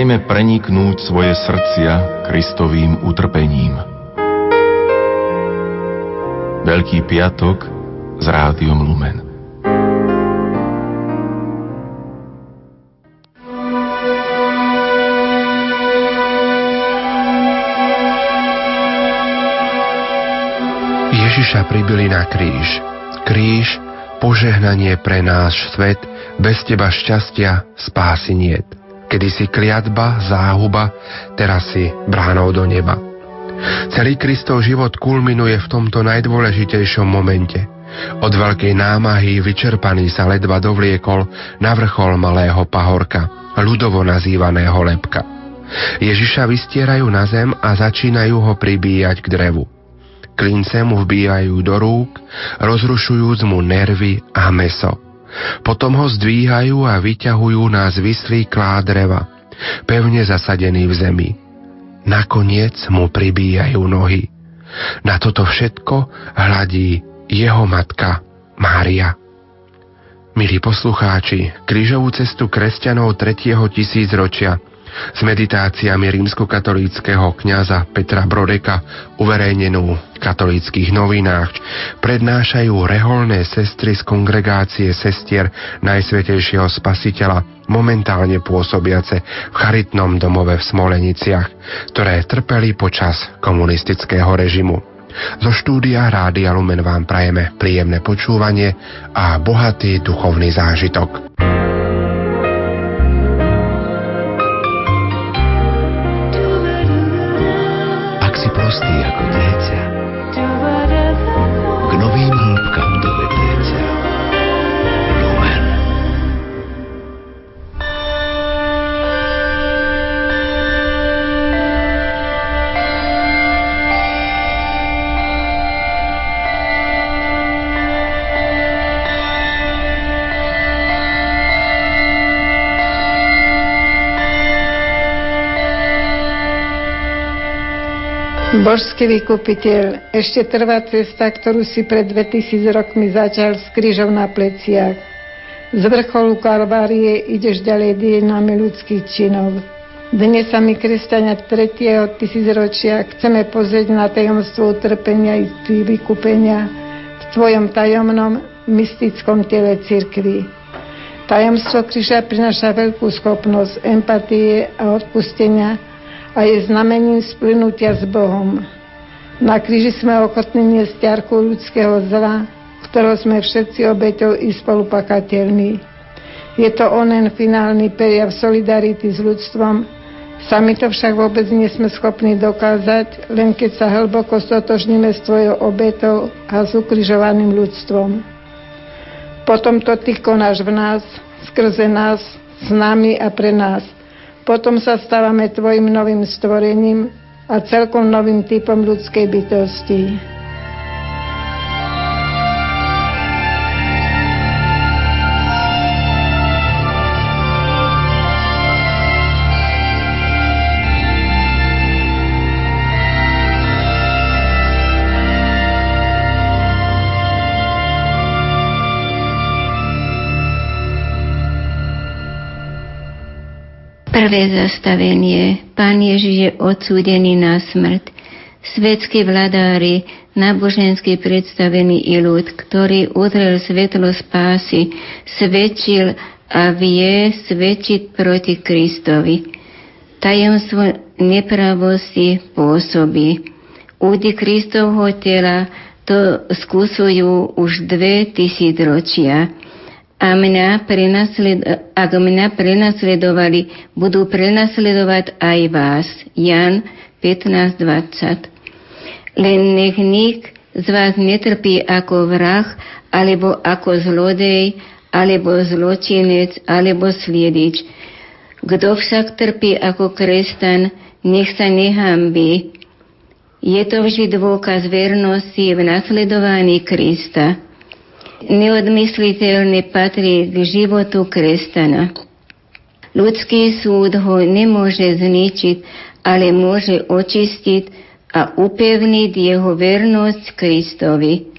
Nechajme preniknúť svoje srdcia Kristovým utrpením. Veľký piatok s rádiom Lumen. Ježiša pribili na kríž. Kríž, požehnanie pre náš svet, bez teba šťastia, spásy niet. Kedy si kliatba, záhuba, teraz si bránou do neba. Celý Kristov život kulminuje v tomto najdôležitejšom momente. Od veľkej námahy vyčerpaný sa ledva dovliekol na vrchol malého pahorka, ľudovo nazývaného lepka. Ježiša vystierajú na zem a začínajú ho pribíjať k drevu. Klince mu vbíjajú do rúk, rozrušujúc mu nervy a meso. Potom ho zdvíhajú a vyťahujú na zvislý klád dreva, pevne zasadený v zemi. Nakoniec mu pribíjajú nohy. Na toto všetko hladí jeho matka Mária. Milí poslucháči, krížovú cestu kresťanov 3. tisícročia s meditáciami rímskokatolíckého kňaza Petra Brodeka, uverejnenú v katolíckých novinách, prednášajú reholné sestry z kongregácie sestier Najsvetejšieho Spasiteľa, momentálne pôsobiace v charitnom domove v Smoleniciach, ktoré trpeli počas komunistického režimu. Zo štúdia Rádia Lumen vám prajeme príjemné počúvanie a bohatý duchovný zážitok. prostý ako ty. Božský vykupiteľ, ešte trvá cesta, ktorú si pred 2000 rokmi začal s krížom na pleciach. Z vrcholu Kalvárie ideš ďalej dejinami ľudských činov. Dnes sa my, kresťania 3. tisícročia, chceme pozrieť na tajomstvo utrpenia i vykúpenia v tvojom tajomnom mystickom tele cirkvi. Tajomstvo kríža prináša veľkú schopnosť empatie a odpustenia, a je znamením splynutia s Bohom. Na kríži sme ochotní niesť ťarku ľudského zla, ktorého sme všetci obeťou i spolupakateľmi. Je to onen finálny prejav solidarity s ľudstvom, sami to však vôbec nie sme schopní dokázať, len keď sa hlboko stotožníme s tvojou obetou a s ukrižovaným ľudstvom. Potom to ty konáš v nás, skrze nás, s nami a pre nás – potom sa stávame tvojim novým stvorením a celkom novým typom ľudskej bytosti. Prvé zastavenie. Pán Ježiš je odsúdený na smrť. Svetskí vladári, náboženský predstavený i ľud, ktorý udrel svetlo spásy, svedčil a vie svedčiť proti Kristovi. Tajomstvo nepravosti pôsobí. Údy Kristovho tela to skúsujú už dve tisíc ročia a mňa prenasled, ak mňa prenasledovali, budú prenasledovať aj vás. Jan 15.20 Len nech nik z vás netrpí ako vrah, alebo ako zlodej, alebo zločinec, alebo sliedič. Kto však trpí ako kresťan, nech sa nehambí. Je to vždy dôkaz vernosti v nasledovaní Krista neodmysliteľne patrí k životu kresťana. Ľudský súd ho nemôže zničiť, ale môže očistiť a upevniť jeho vernosť Kristovi.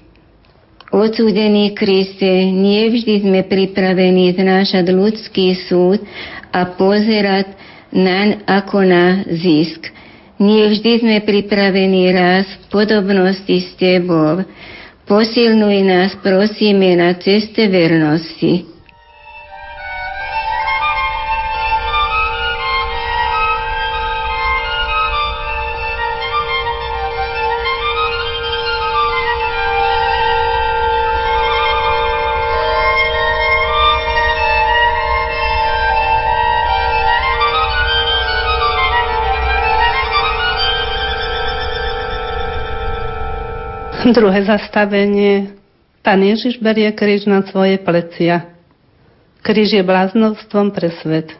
Odsúdený Kriste, nie vždy sme pripravení znášať ľudský súd a pozerať naň ako na zisk. Nie vždy sme pripravení raz v podobnosti s Tebou. Posilnuj nás, prosíme, na ceste vernosti. Druhé zastavenie. Pán Ježiš berie kríž na svoje plecia. Kríž je bláznovstvom pre svet.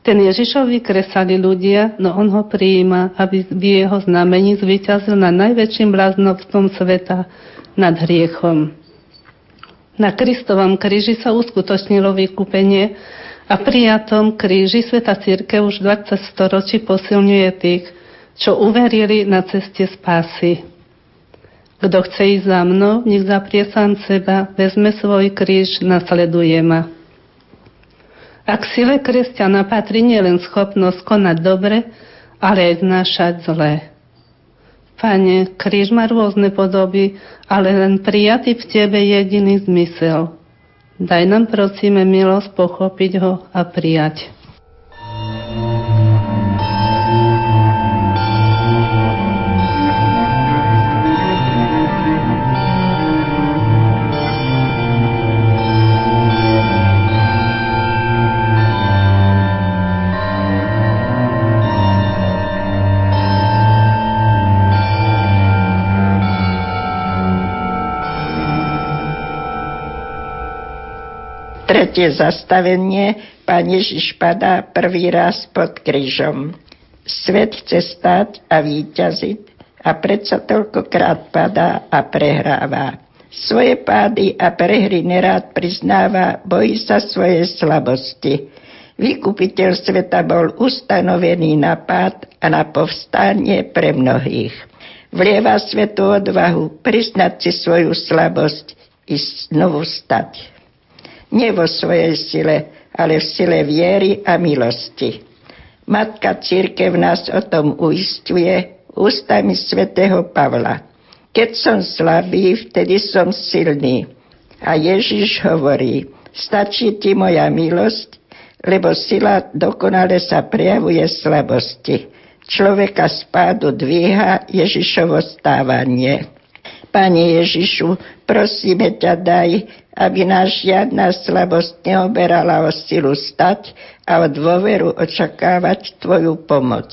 Ten Ježišovi kresali ľudia, no on ho prijíma, aby v jeho znamení zvyťazil na najväčším bláznovstvom sveta, nad hriechom. Na Kristovom kríži sa uskutočnilo vykúpenie a prijatom kríži Sveta Církev už 20 storočí posilňuje tých, čo uverili na ceste spásy. Kto chce ísť za mnou, nech zaprie sám seba, vezme svoj kríž, nasleduje ma. A k sile kresťana patrí nielen schopnosť konať dobre, ale aj znášať zlé. Pane, kríž má rôzne podoby, ale len prijatý v Tebe jediný zmysel. Daj nám prosíme milosť pochopiť ho a prijať. Tretie zastavenie pán Ježiš padá prvý raz pod krížom. Svet chce stať a výťaziť a predsa toľkokrát padá a prehráva. Svoje pády a prehry nerád priznáva, bojí sa svoje slabosti. Vykupiteľ sveta bol ustanovený na pád a na povstanie pre mnohých. Vlieva svetu odvahu priznať si svoju slabosť i znovu stať nie vo svojej sile, ale v sile viery a milosti. Matka Církev nás o tom uistuje ústami svätého Pavla. Keď som slabý, vtedy som silný. A Ježiš hovorí, stačí ti moja milosť, lebo sila dokonale sa prejavuje slabosti. Človeka spádu dvíha Ježišovo stávanie. Pane Ježišu, prosíme ťa, daj, aby nás žiadna slabosť neoberala o silu stať a o dôveru očakávať Tvoju pomoc.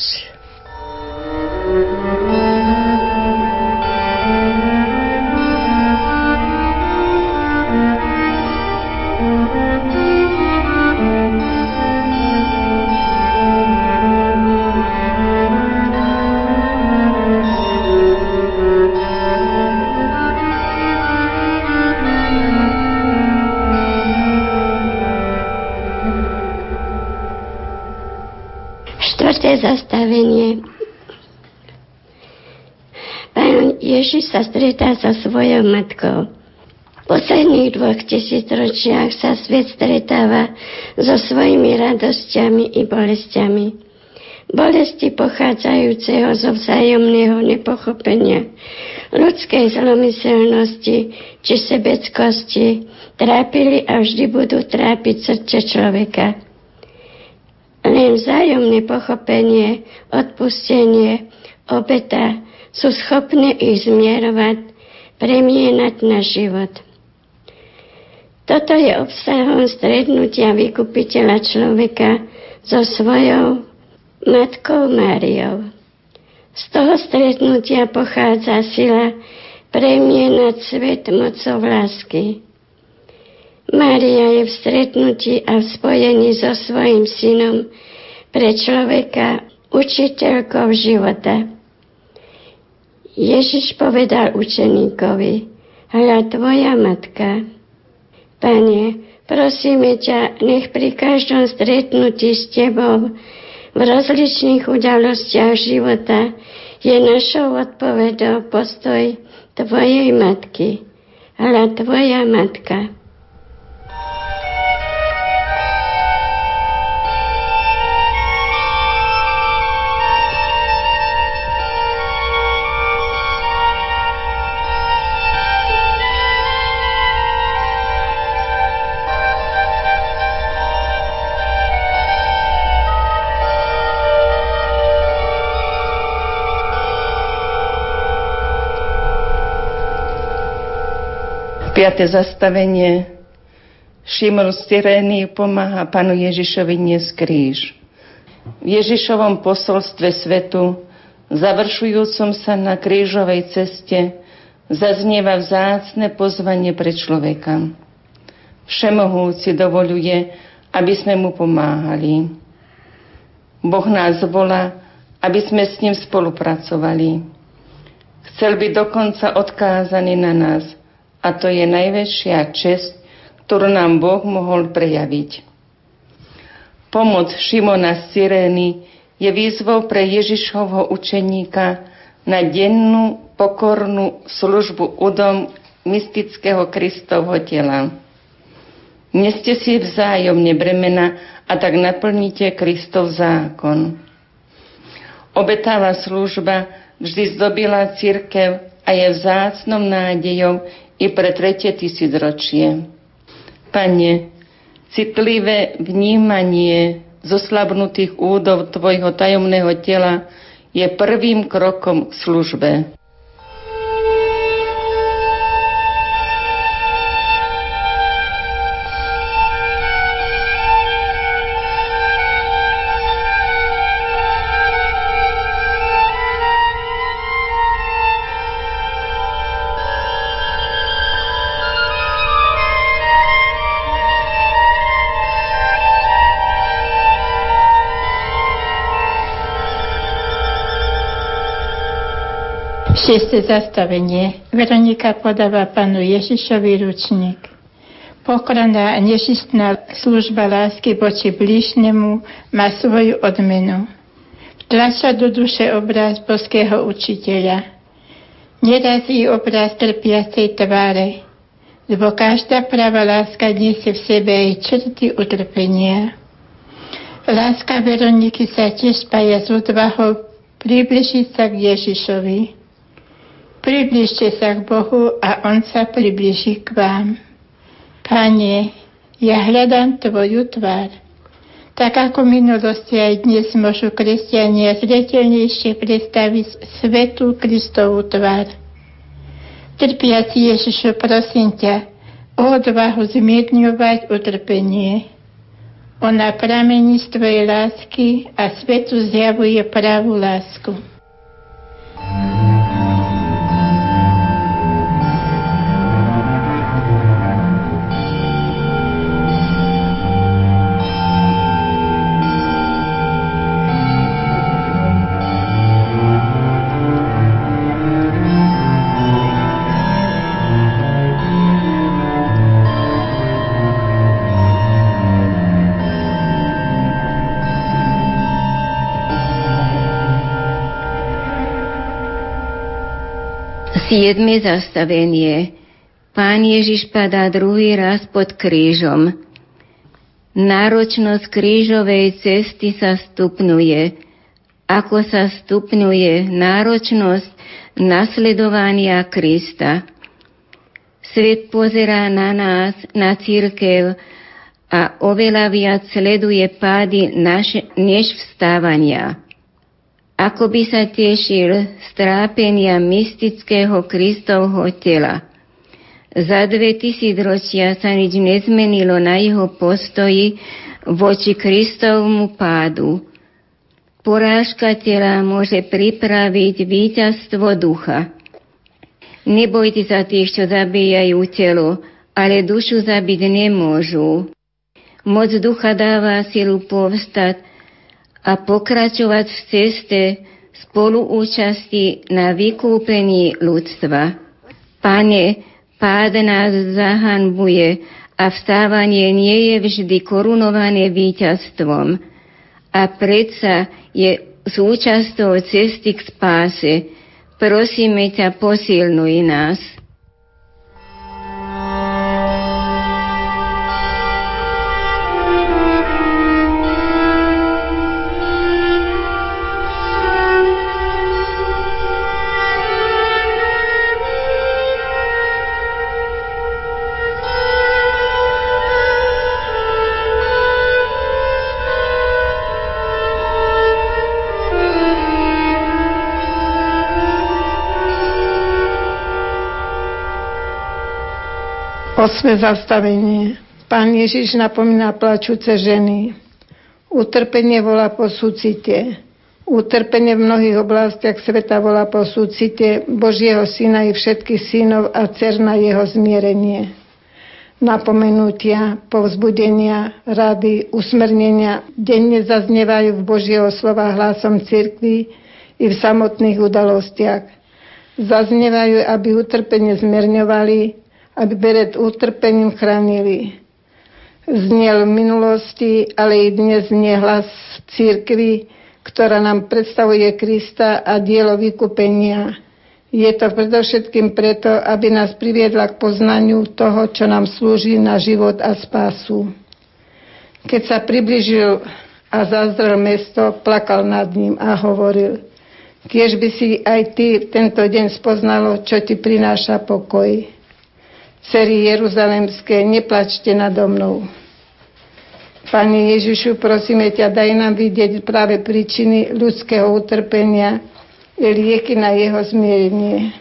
zastavenie. Ježiš sa stretá so svojou matkou. V posledných dvoch tisícročiach sa svet stretáva so svojimi radosťami i bolestiami. Bolesti pochádzajúceho zo vzájomného nepochopenia, ľudskej zlomyselnosti či sebeckosti trápili a vždy budú trápiť srdce človeka. Len vzájomné pochopenie, odpustenie, obeta sú schopné ich zmierovať, premienať na život. Toto je obsahom strednutia vykupiteľa človeka so svojou matkou Máriou. Z toho stretnutia pochádza sila premienať svet mocou lásky. Mária je v stretnutí a v spojení so svojim synom pre človeka učiteľkou života. Ježiš povedal učeníkovi, hľa tvoja matka. Pane, prosíme ťa, nech pri každom stretnutí s tebou v rozličných udalostiach života je našou odpovedou postoj tvojej matky. Hľa tvoja matka. Piaté zastavenie. Šimon z Tyrény pomáha panu Ježišovi dnes kríž. V Ježišovom posolstve svetu, završujúcom sa na krížovej ceste, zaznieva vzácne pozvanie pre človeka. Všemohúci dovoluje, aby sme mu pomáhali. Boh nás volá, aby sme s ním spolupracovali. Chcel by dokonca odkázaný na nás a to je najväčšia čest, ktorú nám Boh mohol prejaviť. Pomoc Šimona z Cyrény je výzvou pre Ježišovho učeníka na dennú pokornú službu udom mystického Kristovho tela. Neste si vzájomne bremena a tak naplníte Kristov zákon. Obetáva služba vždy zdobila církev a je vzácnom nádejou i pre tretie tisícročie. Pane, citlivé vnímanie zoslabnutých údov Tvojho tajomného tela je prvým krokom k službe. Šiesté zastavenie. Veronika podáva panu Ježišovi ručník. Pokorná a nežistná služba lásky voči blížnemu má svoju odmenu. Vtlača do duše obraz boského učiteľa. Nerazí obraz trpiacej tváre, lebo každá práva láska nesie v sebe aj črty utrpenia. Láska Veroniky sa tiež spája s odvahou približiť sa k Ježišovi. Približte sa k Bohu a On sa približí k vám. Pane, ja hľadám Tvoju tvár. Tak ako minulosti aj dnes môžu kresťania zretelnejšie predstaviť svetú Kristovú tvár. Trpiaci Ježišu, prosím ťa, o odvahu zmierňovať utrpenie. Ona pramení z Tvojej lásky a svetu zjavuje pravú lásku. Siedme zastavenie. Pán Ježiš padá druhý raz pod krížom. Náročnosť krížovej cesty sa stupňuje, ako sa stupňuje náročnosť nasledovania Krista. Svet pozerá na nás, na církev a oveľa viac sleduje pády naše, než vstávania ako by sa tešil strápenia mystického Kristovho tela. Za dve tisícročia sa nič nezmenilo na jeho postoji voči Kristovmu pádu. Porážka tela môže pripraviť víťazstvo ducha. Nebojte sa tých, čo zabíjajú telo, ale dušu zabiť nemôžu. Moc ducha dáva silu povstať a pokračovať v ceste spoluúčasti na vykúpení ľudstva. Pane, pád nás zahanbuje a vstávanie nie je vždy korunované víťazstvom. A predsa je súčasťou cesty k spáse. Prosíme ťa, posilnuj nás. Osme zastavenie. Pán Ježiš napomína plačúce ženy. Utrpenie volá po súcite. Utrpenie v mnohých oblastiach sveta volá po súcite Božieho syna i všetkých synov a cer na jeho zmierenie. Napomenutia, povzbudenia, rady, usmernenia denne zaznievajú v Božieho slova hlasom cirkvi i v samotných udalostiach. Zaznievajú, aby utrpenie zmierňovali, aby pred utrpením chránili. Zniel v minulosti, ale i dnes znie hlas církvy, ktorá nám predstavuje Krista a dielo vykupenia. Je to predovšetkým preto, aby nás priviedla k poznaniu toho, čo nám slúži na život a spásu. Keď sa približil a zazrel mesto, plakal nad ním a hovoril, kiež by si aj ty tento deň spoznalo, čo ti prináša pokoj. Cery Jeruzalemské, neplačte nado mnou. Pane Ježišu, prosíme ťa, daj nám vidieť práve príčiny ľudského utrpenia i lieky na jeho zmierenie.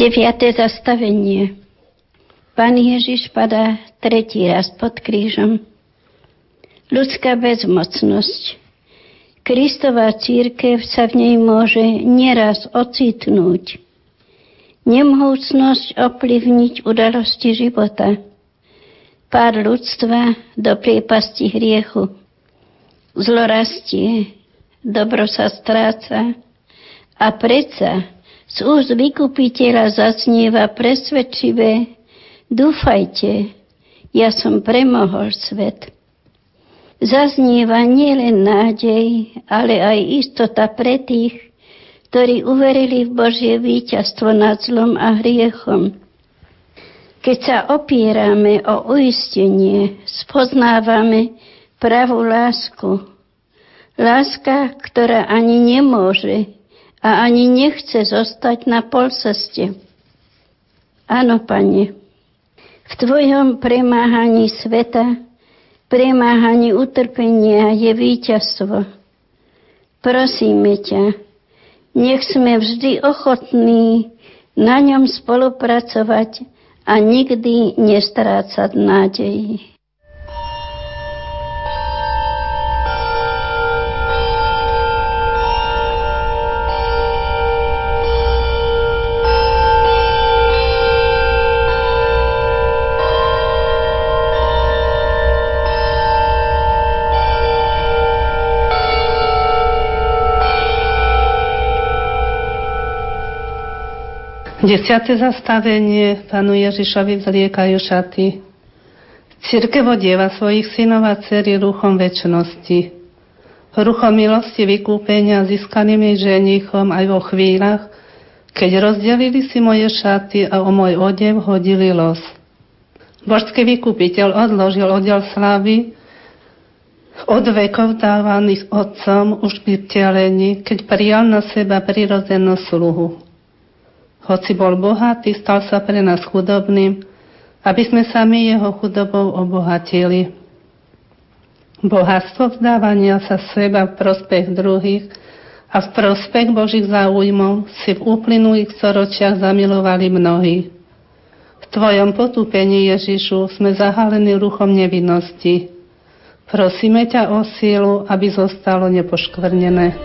Deviate zastavenie. Pán Ježiš padá tretí raz pod krížom. Ľudská bezmocnosť. Kristová církev sa v nej môže nieraz ocitnúť. Nemohúcnosť ovplyvniť udalosti života. Pár ľudstva do priepasti hriechu. Zlo rastie, dobro sa stráca a predsa z úst vykupiteľa zaznieva presvedčivé, dúfajte, ja som premohol svet. Zaznieva nielen nádej, ale aj istota pre tých, ktorí uverili v Božie víťazstvo nad zlom a hriechom. Keď sa opierame o uistenie, spoznávame pravú lásku. Láska, ktorá ani nemôže a ani nechce zostať na polceste. Áno, Pane, v Tvojom premáhaní sveta, premáhaní utrpenia je víťazstvo. Prosíme ťa, nech sme vždy ochotní na ňom spolupracovať a nikdy nestrácať nádej. Desiate zastavenie panu Ježišovi vzliekajú šaty. Církev odieva svojich synov a dcery ruchom väčšnosti. Ruchom milosti vykúpenia získanými ženichom aj vo chvíľach, keď rozdelili si moje šaty a o môj odev hodili los. Božský vykupiteľ odložil oddiel slávy od vekov dávaných otcom už pri vtelení, keď prijal na seba prirodzenú sluhu. Hoci bol bohatý, stal sa pre nás chudobným, aby sme sami jeho chudobou obohatili. Bohatstvo vzdávania sa seba v prospech druhých a v prospech Božích záujmov si v uplynulých storočiach zamilovali mnohí. V Tvojom potúpení, Ježišu, sme zahalení ruchom nevinnosti. Prosíme ťa o sílu, aby zostalo nepoškvrnené.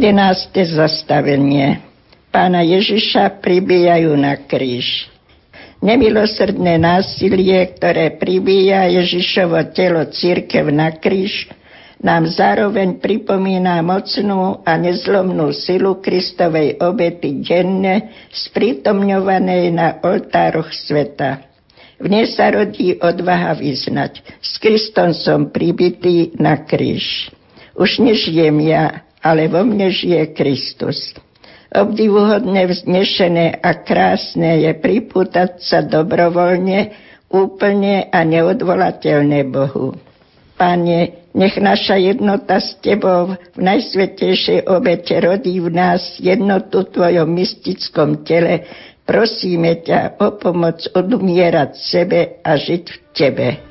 Jedenácté zastavenie. Pána Ježiša pribíjajú na kríž. Nemilosrdné násilie, ktoré pribíja Ježišovo telo církev na kríž, nám zároveň pripomína mocnú a nezlomnú silu Kristovej obety denne sprítomňovanej na oltároch sveta. V nej sa rodí odvaha vyznať. S Kristom som pribitý na kríž. Už nežijem ja, ale vo mne žije Kristus. Obdivuhodné, vznešené a krásne je pripútať sa dobrovoľne, úplne a neodvolateľné Bohu. Pane, nech naša jednota s Tebou v najsvetejšej obete rodí v nás jednotu v Tvojom mystickom tele. Prosíme ťa o pomoc odumierať sebe a žiť v Tebe.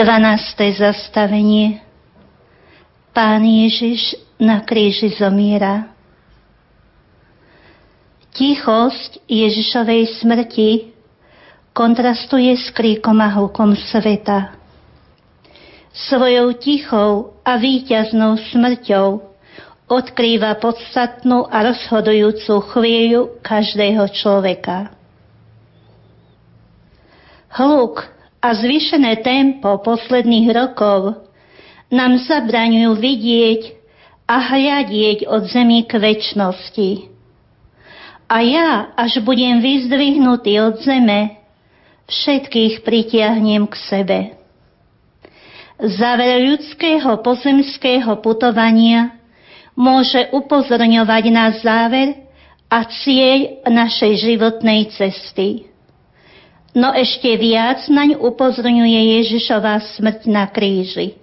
12. zastavenie Pán Ježiš na kríži zomiera. Tichosť Ježišovej smrti kontrastuje s kríkom a hlukom sveta. Svojou tichou a víťaznou smrťou odkrýva podstatnú a rozhodujúcu chvíľu každého človeka. Hluk a zvýšené tempo posledných rokov nám zabraňujú vidieť a hľadieť od zemi k väčšnosti. A ja, až budem vyzdvihnutý od zeme, všetkých pritiahnem k sebe. Záver ľudského pozemského putovania môže upozorňovať na záver a cieľ našej životnej cesty. No ešte viac naň upozorňuje Ježišová smrť na kríži.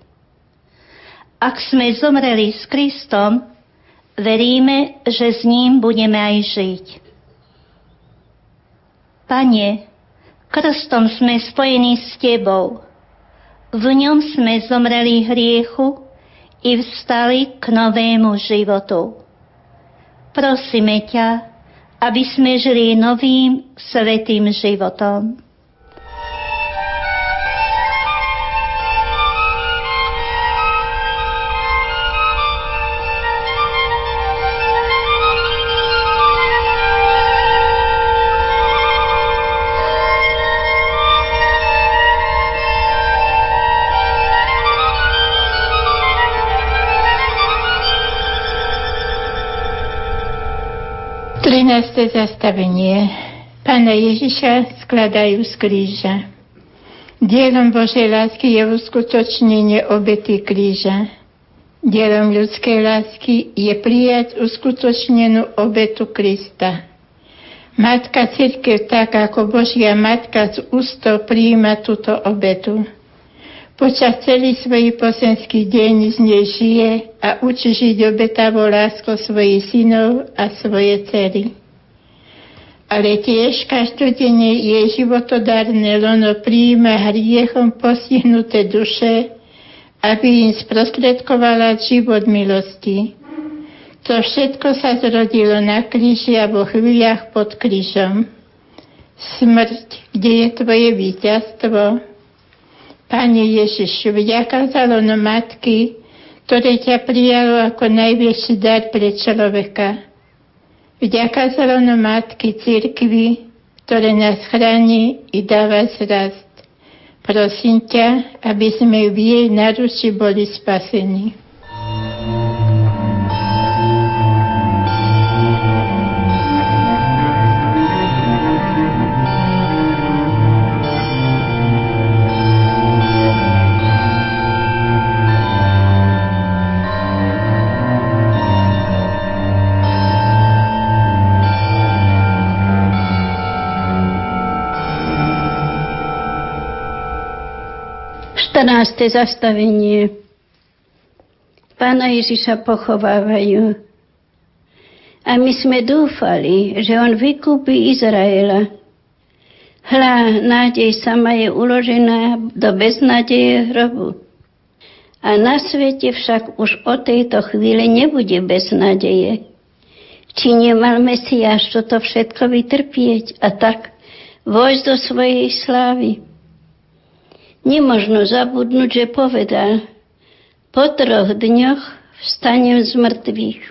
Ak sme zomreli s Kristom, veríme, že s ním budeme aj žiť. Pane, krstom sme spojení s Tebou. V ňom sme zomreli hriechu i vstali k novému životu. Prosíme ťa, aby sme žili novým svetým životom. Šiesté zastavenie. Pána Ježiša skladajú z kríža. Dielom Božej lásky je uskutočnenie obety kríža. Dielom ľudskej lásky je prijať uskutočnenú obetu Krista. Matka Cirkev, tak ako Božia Matka z ústov prijíma túto obetu. Počas celý svojich posenských deň z nej žije a učí žiť obetavou láskou svojich synov a svoje cery ale tiež každodenne je životodárne lono príjima hriechom postihnuté duše, aby im sprostredkovala život milosti. To všetko sa zrodilo na kríži a vo chvíľach pod krížom. Smrť, kde je tvoje víťazstvo? Pane Ježišu, vďaka za lono matky, ktoré ťa prijalo ako najväčší dar pre človeka Vďaka zelenom Matky Cirkvi, ktoré nás chráni i dáva zrast. Prosím ťa, aby sme v jej naruši boli spasení. 14. zastavenie. Pána Ježiša pochovávajú. A my sme dúfali, že on vykúpi Izraela. Hľa, nádej sama je uložená do beznádeje hrobu. A na svete však už od tejto chvíle nebude beznádeje. Či nemal Mesiáš toto všetko vytrpieť a tak vojsť do svojej slávy. Nemožno zabudnúť, že povedal, po troch dňoch vstanem z mŕtvych.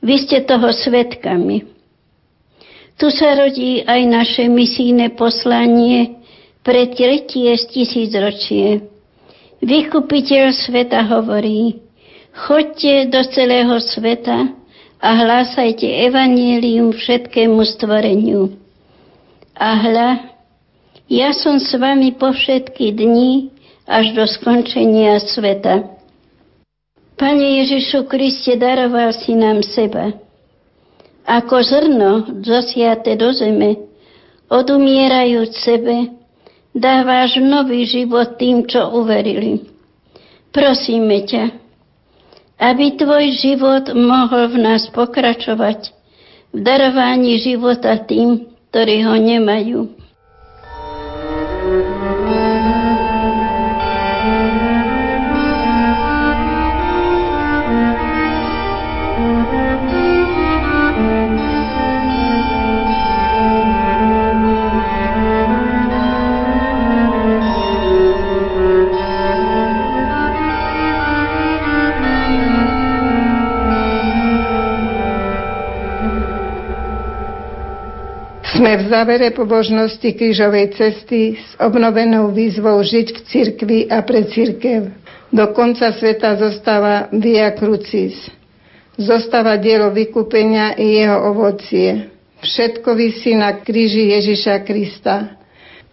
Vy ste toho svetkami. Tu sa rodí aj naše misijné poslanie pre tretie z tisícročie. Vykupiteľ sveta hovorí, chodte do celého sveta a hlásajte evanielium všetkému stvoreniu. A hľa, ja som s vami po všetky dni až do skončenia sveta. Pane Ježišu Kriste, daroval si nám seba. Ako zrno zosiate do zeme, odumierajúc sebe, dávaš nový život tým, čo uverili. Prosíme ťa, aby tvoj život mohol v nás pokračovať v darovaní života tým, ktorí ho nemajú. Sme v závere pobožnosti krížovej cesty s obnovenou výzvou žiť v cirkvi a pre cirkev. Do konca sveta zostáva Via Crucis. Zostáva dielo vykúpenia i jeho ovocie. Všetko vysí na kríži Ježiša Krista.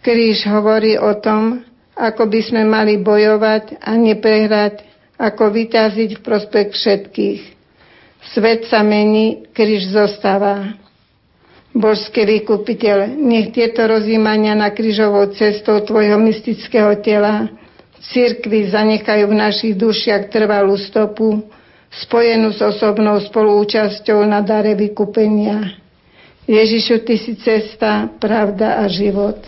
Kríž hovorí o tom, ako by sme mali bojovať a neprehrať, ako vytaziť v prospech všetkých. Svet sa mení, kríž zostáva. Božský vykupiteľ, nech tieto rozjímania na krížovou cestou Tvojho mystického tela cirkvi zanechajú v našich dušiach trvalú stopu, spojenú s osobnou spolúčasťou na dare vykupenia. Ježišu, Ty si cesta, pravda a život.